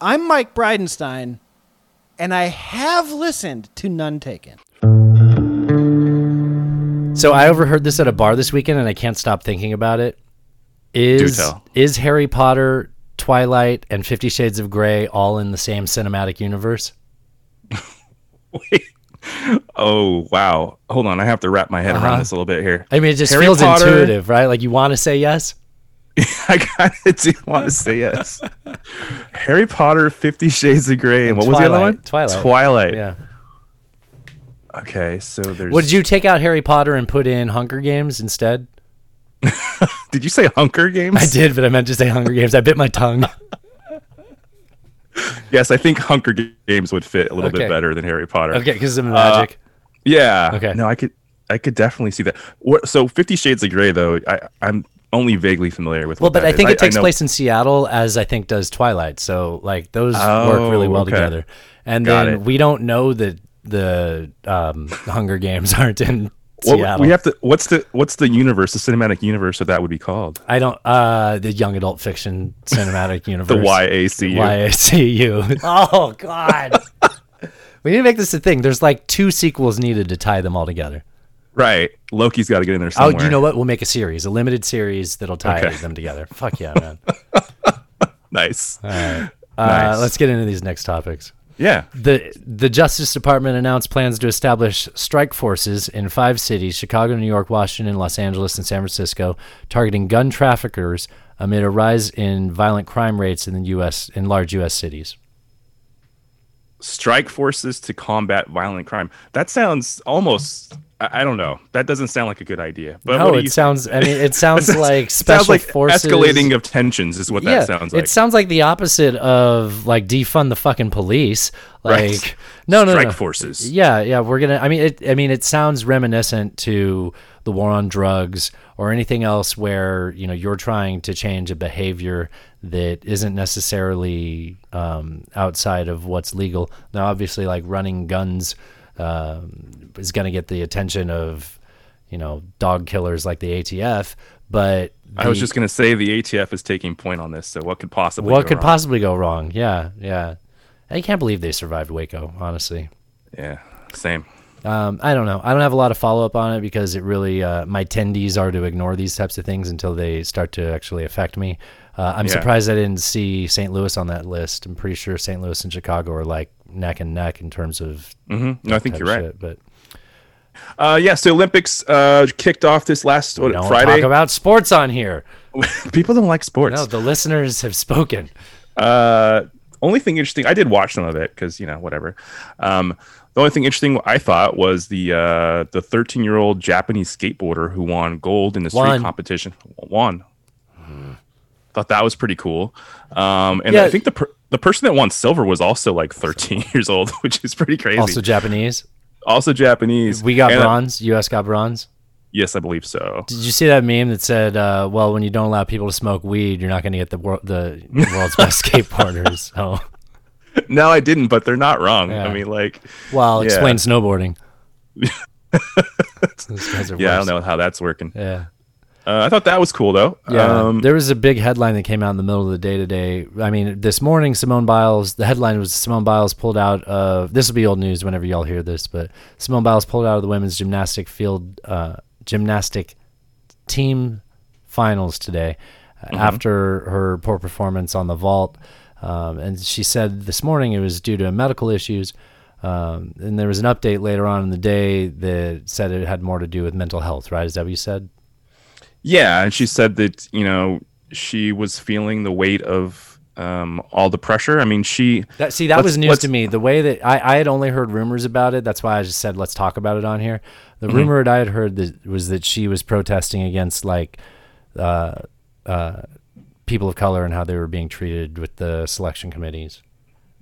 I'm Mike Bridenstine, and I have listened to None Taken. So I overheard this at a bar this weekend, and I can't stop thinking about it. Is tell. is Harry Potter, Twilight, and Fifty Shades of Grey all in the same cinematic universe? Wait. Oh wow! Hold on, I have to wrap my head Uh-huh. around this a little bit here. I mean, it just Harry feels Potter- intuitive, right? Like you want to say yes. I kind of do want to say yes. Harry Potter, Fifty Shades of Grey, and what was the other one? Twilight. Twilight. Yeah. Okay, so there's. Would you take out Harry Potter and put in Hunger Games instead? Did you say Hunger Games? I did, but I meant to say Hunger Games. I bit my tongue. Yes, I think Hunger Games would fit a little Okay. bit better than Harry Potter. Okay, because of the magic. Uh, yeah. Okay. No, I could. I could definitely see that. What, so Fifty Shades of Grey, though, I, I'm only vaguely familiar with. well, but I is. think it takes place in Seattle, as I think does Twilight. So like those work Oh, really well okay. together. And Got then it. we don't know that the um, Hunger Games aren't in Well, Seattle. we have to. What's the What's the universe, the cinematic universe, that that would be called? I don't. Uh, the young adult fiction cinematic universe. The YACU. YACU. Oh God. we need to make this a thing. There's like two sequels needed to tie them all together. Right. Loki's got to get in there somewhere. Oh, you know what? We'll make a series, a limited series that'll tie Okay. them together. Fuck yeah, man. Nice. All right. Uh, Nice. Let's get into these next topics. Yeah. The the Justice Department announced plans to establish strike forces in five cities: Chicago, New York, Washington, Los Angeles, and San Francisco, targeting gun traffickers amid a rise in violent crime rates in the U.S. in large U.S. cities. Strike forces to combat violent crime. That sounds almost. I, I don't know. That doesn't sound like a good idea. But no, it you- sounds. I mean, it sounds like It special sounds like forces escalating of tensions is what yeah, that sounds like. It sounds like the opposite of like defund the fucking police. Like Right. no, no, Strike no. forces. Yeah, yeah. We're gonna. I mean, it. I mean, it sounds reminiscent to the war on drugs or anything else where you know you're trying to change a behavior that isn't necessarily um, outside of what's legal. Now, obviously, like running guns um, is going to get the attention of you know dog killers like the ATF, but I was just going to say the ATF is taking point on this. So what could possibly what go could wrong? possibly go wrong? Yeah, yeah. I can't believe they survived Waco. Honestly, Yeah. Same. um, I don't know. I don't have a lot of follow up on it because it really uh, my tendencies are to ignore these types of things until they start to actually affect me. Uh, I'm Yeah. surprised I didn't see St. Louis on that list. I'm pretty sure St. Louis and Chicago are like neck and neck in terms of. hmm No, I think you're right. shit, but Uh, yeah. So Olympics uh, kicked off this last what, don't Friday. talk about sports on here. People don't like sports. No, the listeners have spoken. Uh, only thing interesting, I did watch some of it because you know whatever. Um, the only thing interesting I thought was the uh, the 13 year old Japanese skateboarder who won gold in the street Won. competition. Won. Thought that was pretty cool. Um, and Yeah. I think the per- the person that won silver was also like 13 years old, which is pretty crazy. Also Japanese. Also Japanese. We got And, bronze. U.S. got bronze. yes, I believe so. Did you see that meme that said, uh, "Well, when you don't allow people to smoke weed, you're not going to get the wor- the world's best skateboarders." Oh, No, I didn't, but they're not wrong. Yeah. I mean, like, well, Yeah. explain snowboarding. These guys are yeah, I don't know how that's working. Yeah, Uh, I thought that was cool though. yeah. Um, there was a big headline that came out in the middle of the day today. I mean, this morning, Simone Biles. The headline was Simone Biles pulled out of. This will be old news whenever y'all hear this, but Simone Biles pulled out of the women's gymnastic field uh, gymnastic team finals today uh, after her poor performance on the vault. Um, and she said this morning it was due to medical issues. Um, and there was an update later on in the day that said it had more to do with mental health, right? Is that what you said? Yeah, and she said that you know she was feeling the weight of um, all the pressure. I mean, she That, see, that was news to me. The way that I, I had only heard rumors about it. That's why I just said, let's talk about it on here. The Mm-hmm. rumor that I had heard that was that she was protesting against like uh, uh, people of color and how they were being treated with the selection committees.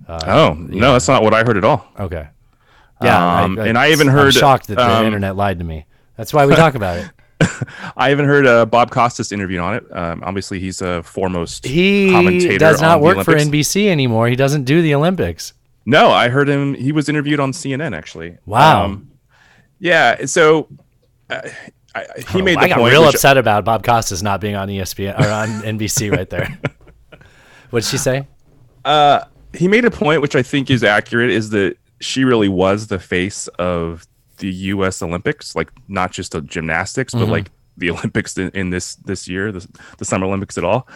oh no, that's not what I heard at all. Okay. Yeah. Um, and I even I'm heard, shocked that the um, internet lied to me. That's why we talk about it. I haven't heard uh, Bob Costas interviewed on it. Um, obviously, he's a foremost He commentator. He does not work for NBC anymore. He doesn't do the Olympics. No, I heard him. He was interviewed on CNN actually. Um, Wow. yeah. So uh, I, he made the point. I got point. real upset about Bob Costas not being on ESPN or on NBC right there. What'd she say? he made a point which I think is accurate is that she really was the face of the U.S. Olympics, like not just the gymnastics, but like the Olympics in, in this this year, the, the Summer Olympics at all.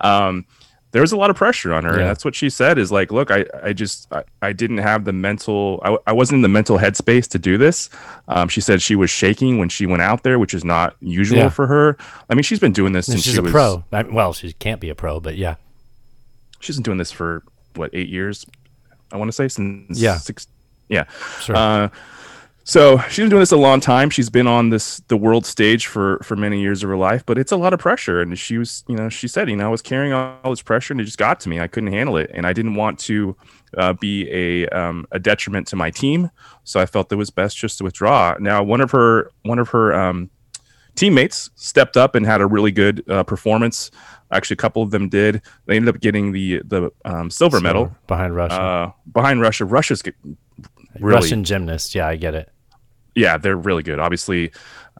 Um, there was a lot of pressure on her, Yeah. and that's what she said. Is like, look, I I just I, I didn't have the mental, I, I wasn't in the mental headspace to do this. Um, she said she was shaking when she went out there, which is not usual Yeah. for her. I mean, she's been doing this And since she's she a was pro. I, well, she can't be a pro, but yeah. she's been doing this for what eight years i want to say since Yeah. six yeah Sure. uh, so she's been doing this a long time she's been on this the world stage for for many years of her life but it's a lot of pressure and she was you know she said you know i was carrying all this pressure and it just got to me i couldn't handle it and i didn't want to uh, be a um, a detriment to my team so i felt it was best just to withdraw now one of her one of her um, teammates stepped up and had a really good uh, performance. Actually, a couple of them did. They ended up getting the the um, silver So, medal behind Russia. uh, behind Russia. Russia's really, Russian gymnast. Yeah, I get it. Yeah, they're really good. Obviously,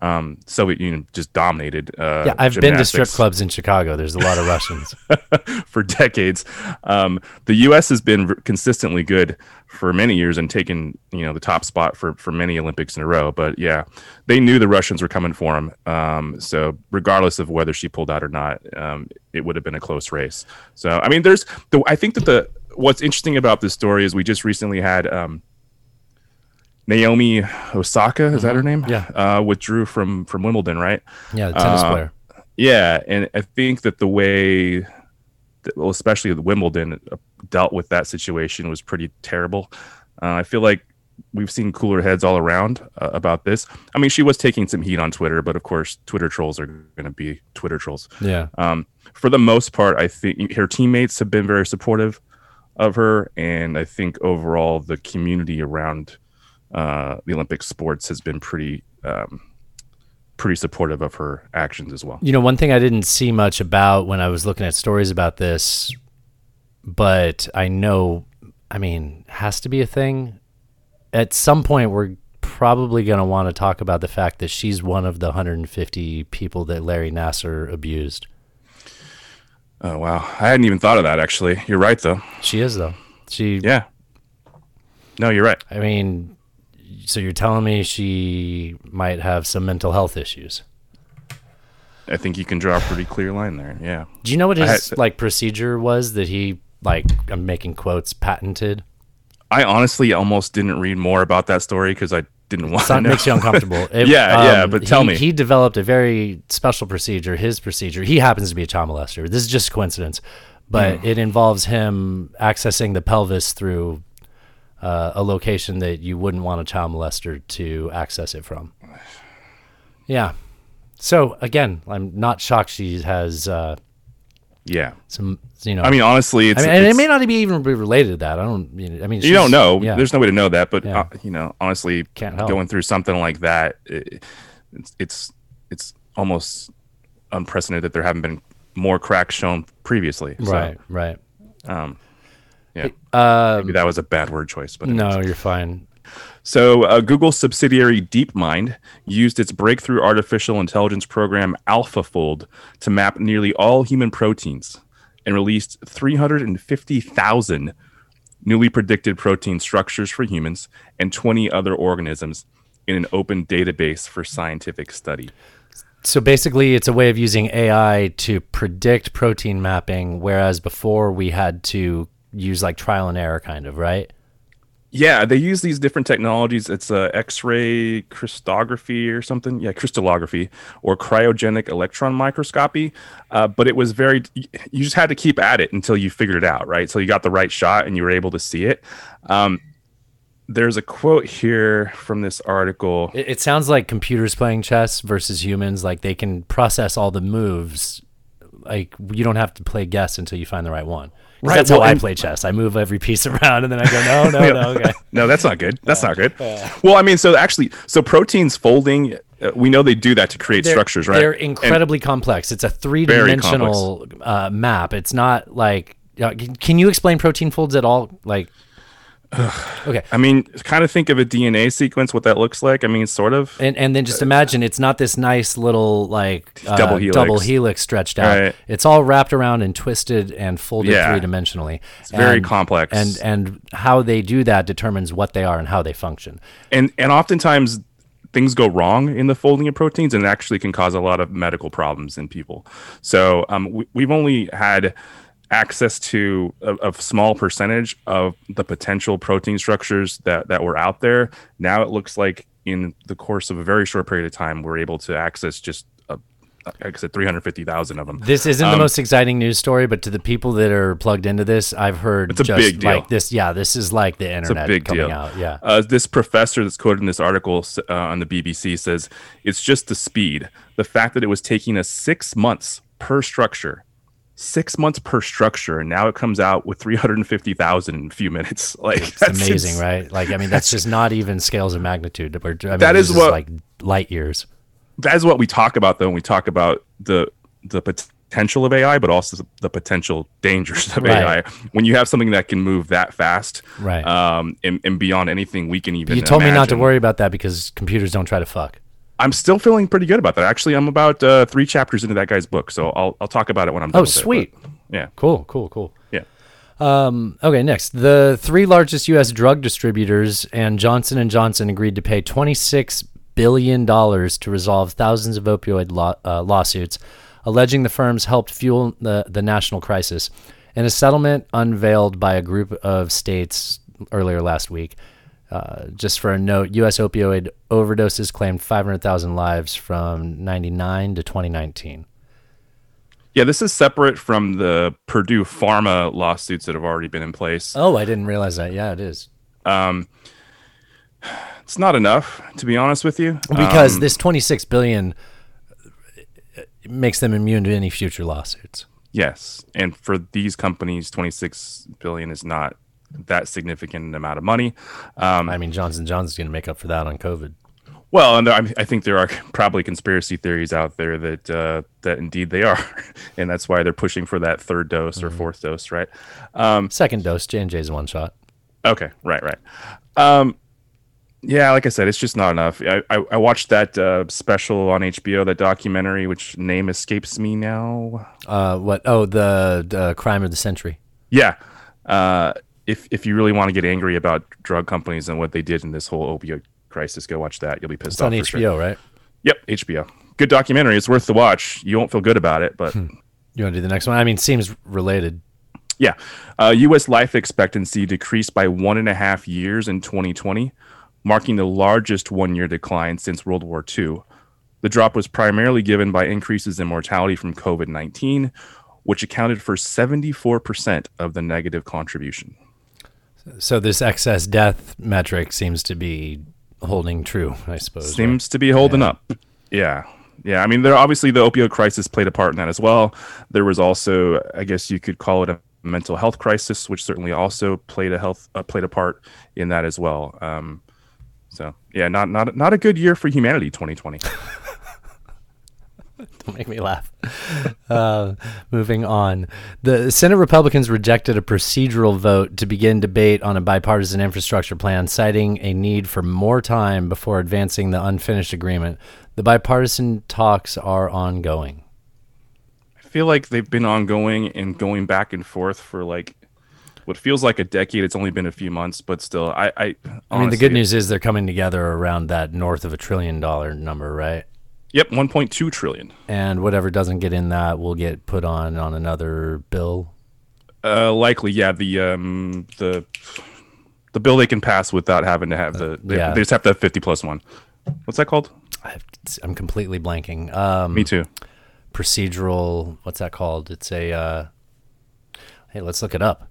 um, Soviet Union just dominated. Uh, Yeah, I've been to strip clubs in Chicago. There's a lot of Russians. for decades. Um, the U.S. has been consistently good for many years and taken you know the top spot for for many Olympics in a row. But yeah, they knew the Russians were coming for them. Um, so regardless of whether she pulled out or not, um, it would have been a close race. So I mean, there's the I think that the what's interesting about this story is we just recently had. Um, Naomi Osaka, is that her name? Yeah. Uh, withdrew from from Wimbledon, right? Yeah, the tennis Uh, player. Yeah, and I think that the way, that, well, especially the Wimbledon uh, dealt with that situation was pretty terrible. Uh, I feel like we've seen cooler heads all around uh, about this. I mean, she was taking some heat on Twitter, but of course, Twitter trolls are going to be Twitter trolls. Yeah. Um, for the most part, I think her teammates have been very supportive of her, and I think overall the community around uh, the Olympic sports has been pretty um, pretty supportive of her actions as well. You know, one thing I didn't see much about when I was looking at stories about this, but I know, I mean, has to be a thing. At some point, we're probably going to want to talk about the fact that she's one of the 150 people that Larry Nassar abused. Oh wow, I hadn't even thought of that. Actually, you're right though. She is, though. She, Yeah. No, you're right. I mean, so you're telling me she might have some mental health issues. I think you can draw a pretty clear line there. Yeah. Do you know what his had- like procedure was that he like I'm making quotes patented? I honestly almost didn't read more about that story because I didn't want So to it makes you uncomfortable. It- Yeah, yeah, but tell he- me. He developed a very special procedure. His procedure. He happens to be a child molester. This is just coincidence, but Hmm. it involves him accessing the pelvis through uh, a location that you wouldn't want a child molester to access it from. Yeah. So again, I'm not shocked she has uh, yeah. some. You know, I mean, honestly, it's, I mean, and it may not be even be related to that. I don't. I mean, you don't know. Yeah. There's no way to know that. But Yeah. uh, you know, honestly, Can't help. going through something like that, it, it's, it's it's almost unprecedented that there haven't been more cracks shown previously. So, right. Right. Um, yeah. Um, Maybe that was a bad word choice, but no, you're fine. So, uh, Google subsidiary DeepMind used its breakthrough artificial intelligence program AlphaFold to map nearly all human proteins and released 350,000 newly predicted protein structures for humans and 20 other organisms in an open database for scientific study. So basically, it's a way of using AI to predict protein mapping, whereas before we had to use like trial and error, kind of, right? Yeah, they use these different technologies. It's a X-ray crystallography or something. Yeah, crystallography or cryogenic electron microscopy. Uh, but it was very. You just had to keep at it until you figured it out, right? So you got the right shot and you were able to see it. Um, there's a quote here from this article. It, it sounds like computers playing chess versus humans. Like they can process all the moves. Like you don't have to play guess until you find the right one. Right, That's well, how I play chess. I move every piece around and then I go, no, no, no. Okay. no, that's not good. That's not good. Well, I mean, so actually, so proteins folding. Uh, we know they do that to create They're- structures, right? They're And- incredibly complex. It's a three dimensional uh, map. It's not like. Uh, can you explain protein folds at all? Like, Okay. I mean, kind of think of a DNA sequence, what that looks like. I mean, sort of. And and then just imagine it's not this nice little like uh, Double helix. double helix stretched out. Right. It's all wrapped around and twisted and folded Yeah. three dimensionally. It's very complex. And and how they do that determines what they are and how they function. and and oftentimes things go wrong in the folding of proteins and it actually can cause a lot of medical problems in people so um, we, we've only had access to a, a small percentage of the potential protein structures that that were out there now it looks like in the course of a very short period of time we're able to access just a, like I said, 350,000 of them. This isn't the Um, most exciting news story, but to the people that are plugged into this, I've heard It's a just big deal. like this. Yeah, this is like the internet A big coming deal. out. Yeah. Uh, this professor that's quoted in this article uh, on the BBC says it's just the speed. The fact that it was taking us six months per structure, six months per structure, and now it comes out with 350,000 in a few minutes. Like, It's amazing, right? Like, I mean, that's just not even scales of magnitude. We're- I mean, That is what- like light years. That is what we talk about, though, when we talk about the, the potential of AI, but also the, potential dangers of Right. AI. When you have something that can move that fast, Right. um, and, and beyond anything we can even You told me not to worry about that because computers don't try to fuck. I'm still feeling pretty good about that. Actually, I'm about uh, three chapters into that guy's book, so I'll I'll talk about it when I'm done. Oh, it, sweet. but yeah, Cool, cool, cool. yeah. Okay, next, the three largest U.S. drug distributors and Johnson and Johnson agreed to pay 26 billion dollars to resolve thousands of opioid law, uh, lawsuits, alleging the firms helped fuel the the national crisis. In a settlement unveiled by a group of states earlier last week, uh, just for a note, U.S. opioid overdoses claimed 500,000 lives from 99 to 2019. Yeah, this is separate from the Purdue Pharma lawsuits that have already been in place. Oh, I didn't realize that. Yeah, it is. It's not enough, to be honest with you. because Um, this 26 billion uh, makes them immune to any future lawsuits. yes, and for these companies, 26 billion is not that significant amount of money. Um, I mean, Johnson & Johnson's going to make up for that on COVID. Well, and I I think there are probably conspiracy theories out there that uh, that indeed they are, and that's why they're pushing for that third dose Mm-hmm. or fourth dose, right? Second dose, J and J's one shot. Okay, right, right. Um, yeah, like I said, it's just not enough. I, I, I watched that uh, special on HBO, that documentary, which name escapes me now. Uh, what? Oh, the, the crime of the century. Yeah. Uh, if if you really want to get angry about drug companies and what they did in this whole opioid crisis, go watch that. You'll be pissed It's off. on for sure. HBO, right? Yep, HBO. Good documentary. It's worth the watch. You won't feel good about it, but You want to do the next one? I mean, seems related. Yeah. Uh, U.S. life expectancy decreased by one and a half years in 2020, marking the largest one year decline since World War II. The drop was primarily given by increases in mortality from COVID 19, which accounted for 74% of the negative contribution. So this excess death metric seems to be holding true, I suppose. right? Seems to be holding up. Yeah. Yeah. I mean, there obviously the opioid crisis played a part in that as well. There was also, I guess you could call it a mental health crisis, which certainly also played a health uh, played a part in that as well. Um, so yeah, not not not a good year for humanity, 2020. Don't make me laugh. uh, moving on. The Senate Republicans rejected a procedural vote to begin debate on a bipartisan infrastructure plan, citing a need for more time before advancing the unfinished agreement. The bipartisan talks are ongoing. I feel like they've been ongoing and going back and forth for like what feels like a decade. It's only been a few months, but still, I I, I mean, the good news is they're coming together around that north of a trillion dollar number, right? Yep, 1.2 trillion. And whatever doesn't get in that will get put on on another bill. Uh, likely, yeah. The um the the bill they can pass without having to have the they, yeah. they just have to have 50 plus one. What's that called? I have, I'm completely blanking. Um, Me too. procedural what's that called it's a uh hey let's look it up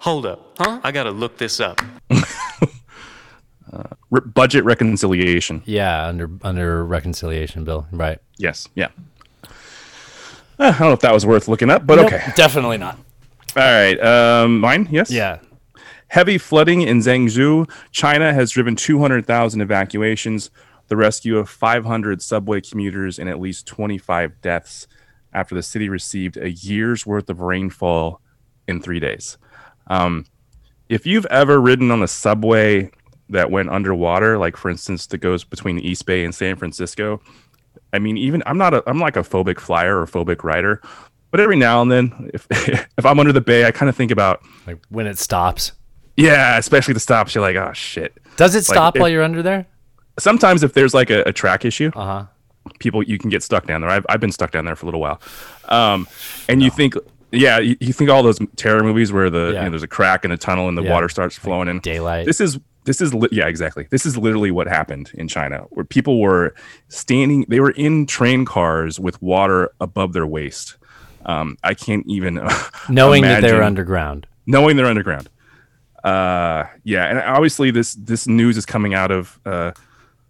Hold up. Huh? I gotta look this up. Re- budget reconciliation. yeah under under reconciliation bill right Yes. Yeah. Uh, I don't know if that was worth looking up, but Nope, okay. definitely not All right. Um, mine. Yes. yeah Heavy flooding in Zhengzhou, China has driven 200,000 evacuations, the rescue of 500 subway commuters, and at least 25 deaths after the city received a year's worth of rainfall in three days. Um, if you've ever ridden on a subway that went underwater, like for instance, that goes between the East Bay and San Francisco, I mean, even I'm not a I'm like a phobic flyer or phobic rider, but every now and then, if if I'm under the bay, I kind of think about Like when it stops. yeah, especially the stops. You're like, oh shit. Does it stop if- while you're under there? Sometimes if there's like a, a track issue, Uh huh. people you can get stuck down there. I've, I've been stuck down there for a little while, um, and you think, yeah, you, you think all those terror movies where the Yeah. you know, there's a crack in the tunnel and the Yeah. water starts flowing in. Daylight. This is this is li- yeah exactly. This is literally what happened in China, where people were standing. They were in train cars with water above their waist. Um, I can't even Knowing that they're underground. knowing they're underground. Uh, yeah, and obviously this this news is coming out of uh,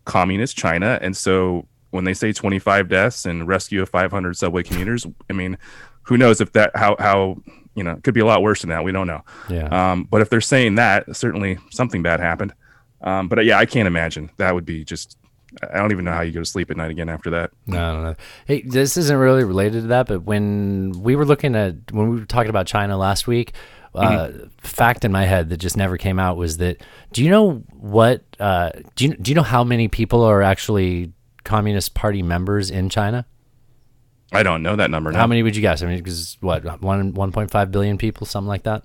communist China, and so when they say 25 deaths and rescue of 500 subway commuters, I mean, who knows if that how how you know it could be a lot worse than that. We don't know. Yeah. Um, but if they're saying that, certainly something bad happened. Um, but uh, yeah, I can't imagine that would be just. I don't even know how you go to sleep at night again after that. No, no, no. Hey, this isn't really related to that, but when we were looking at when we were talking about China last week, uh, fact in my head that just never came out was that do you know what? Uh, do you do you know how many people are actually Communist Party members in China? I don't know that number now. How many would you guess? I mean, because what one one point five billion people, something like that.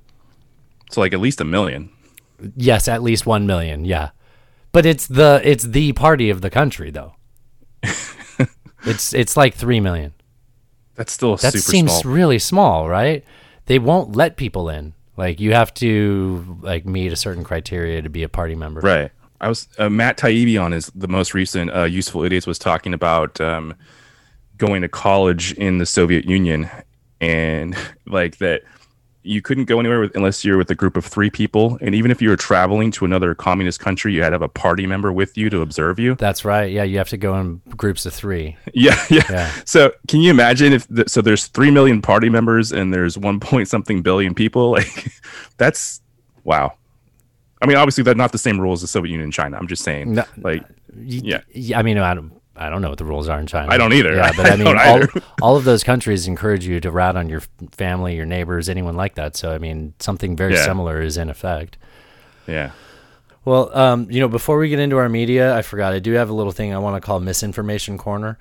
So like at least a million. Yes, at least one million. Yeah, but it's the it's the party of the country though. it's it's like three million. That's still That super seems small. really small, right? They won't let people in. Like you have to like meet a certain criteria to be a party member. Right. I was uh, Matt Taibbi on his the most recent uh, Useful Idiots was talking about um, going to college in the Soviet Union and like that you couldn't go anywhere with, unless you're with a group of three people, and even if you were traveling to another communist country, you had to have a party member with you to observe you. That's right. Yeah, you have to go in groups of three. Yeah, yeah. Yeah. So can you imagine if the, so? There's three million party members and there's one point something billion people. Like that's wow. I mean, obviously, that's not the same rules as the Soviet Union and China. I'm just saying, No, like, Yeah. yeah. I mean, I don't. I don't know what the rules are in China. I don't either. Yeah, but I I mean, all, all of those countries encourage you to rat on your family, your neighbors, anyone like that. So, I mean, something very Yeah. similar is in effect. yeah. Well, um, you know, before we get into our media, I forgot I do have a little thing I want to call misinformation corner.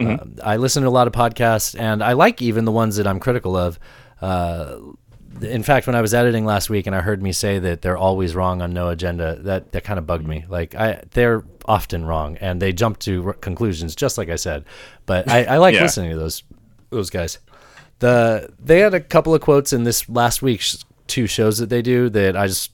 Uh, I listen to a lot of podcasts, and I like even the ones that I'm critical of. Uh, in fact, when I was editing last week and I heard me say that they're always wrong on no agenda, that that kind of bugged me. Like I, they're often wrong, and they jump to r- conclusions, just like I said. But I, I like Yeah. listening to those those guys. The they had a couple of quotes in this last week's two shows that they do that I just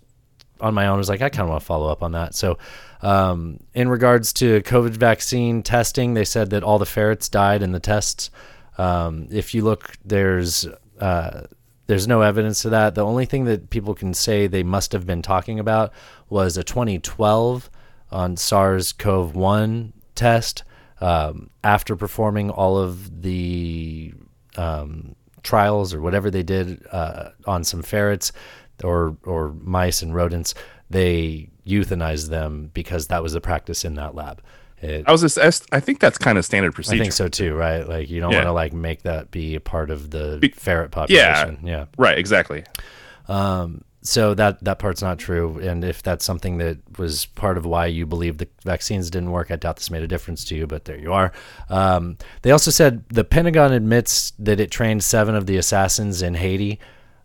on my own was like I kind of want to follow up on that. So, um, in regards to COVID vaccine testing, they said that all the ferrets died in the tests. Um, if you look, there's uh, there's no evidence to that. The only thing that people can say they must have been talking about was a 2012 on SARS-CoV-1 test um, after performing all of the um, trials or whatever they did uh, on some ferrets or or mice and rodents, they euthanized them because that was the practice in that lab. It, I was just, I think that's kind of standard procedure. I think so too, right? Like you don't Yeah. want to like make that be a part of the Be- ferret Yeah. population. Yeah. Right. Exactly. So that that part's not true. And if that's something that was part of why you believe the vaccines didn't work, I doubt this made a difference to you. But there you are. Um, they also said the Pentagon admits that it trained seven of the assassins in Haiti.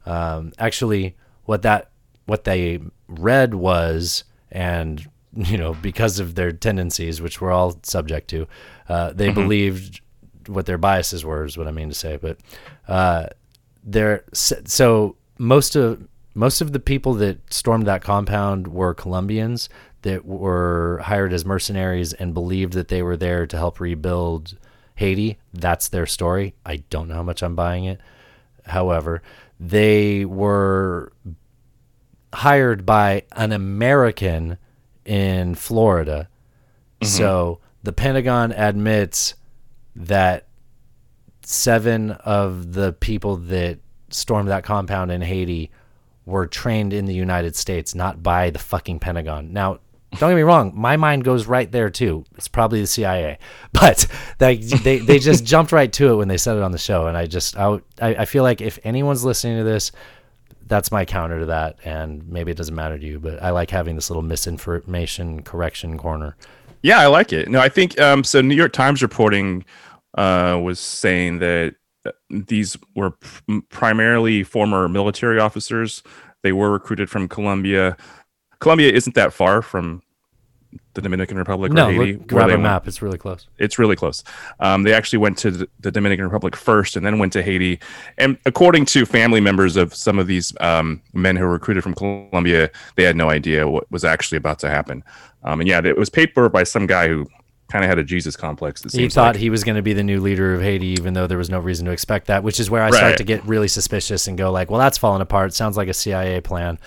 Um, actually, what that what they read was, and you know, because of their tendencies, which we're all subject to, uh, they believed what their biases were. Is what I mean to say. But uh, there, so most of most of the people that stormed that compound were Colombians that were hired as mercenaries and believed that they were there to help rebuild Haiti. That's their story. I don't know how much I'm buying it. However, they were hired by an American in Florida. Mm-hmm. So the Pentagon admits that seven of the people that stormed that compound in Haiti were trained in the United States, not by the fucking Pentagon. Now, don't get me wrong, my mind goes right there too. It's probably the CIA, but they they, they just jumped right to it when they said it on the show, and I just I, I feel like if anyone's listening to this, that's my counter to that. And maybe it doesn't matter to you, but I like having this little misinformation correction corner. Yeah, I like it. No, I think um, so. New York Times reporting uh, was saying that these were p- primarily former military officers. They were recruited from Colombia. Colombia isn't that far from the Dominican Republic no, or Haiti. look, grab a map. It's really close. It's really close. Um, they actually went to the, the Dominican Republic first and then went to Haiti. And according to family members of some of these um, men who were recruited from Colombia, they had no idea what was actually about to happen. Um, and yeah, it was paid for by some guy who kind of had a Jesus complex. He thought like. he was going to be the new leader of Haiti, even though there was no reason to expect that. Which is where I start to get really suspicious and go like, "Well, that's falling apart. Sounds like a CIA plan."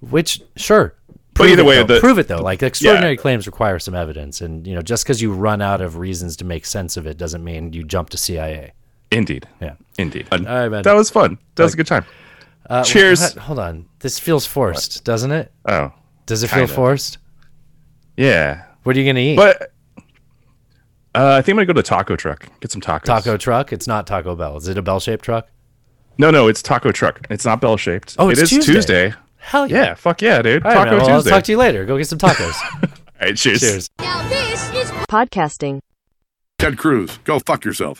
Which, sure, prove either it, way, the- prove it though. Like extraordinary claims require some evidence, and you know, just because you run out of reasons to make sense of it doesn't mean you jump to CIA. Indeed. Yeah. Indeed. right, man. that was fun. That was a good time. Uh, Cheers. hold on, this feels forced, doesn't it? Oh, Does it feel Kinda. forced? yeah. What are you going to eat? But uh, I think I'm going to go to Taco Truck, get some tacos. Taco truck? It's not Taco Bell. Is it a bell-shaped truck? No, no, it's Taco Truck. It's not bell shaped. Oh, it's it is Tuesday. Tuesday. Hell yeah! Yeah, fuck yeah, dude. All right, Taco man, well, I'll talk to you later. Go get some tacos. All right, cheers. Cheers. Now this is podcasting. Ted Cruz, go fuck yourself.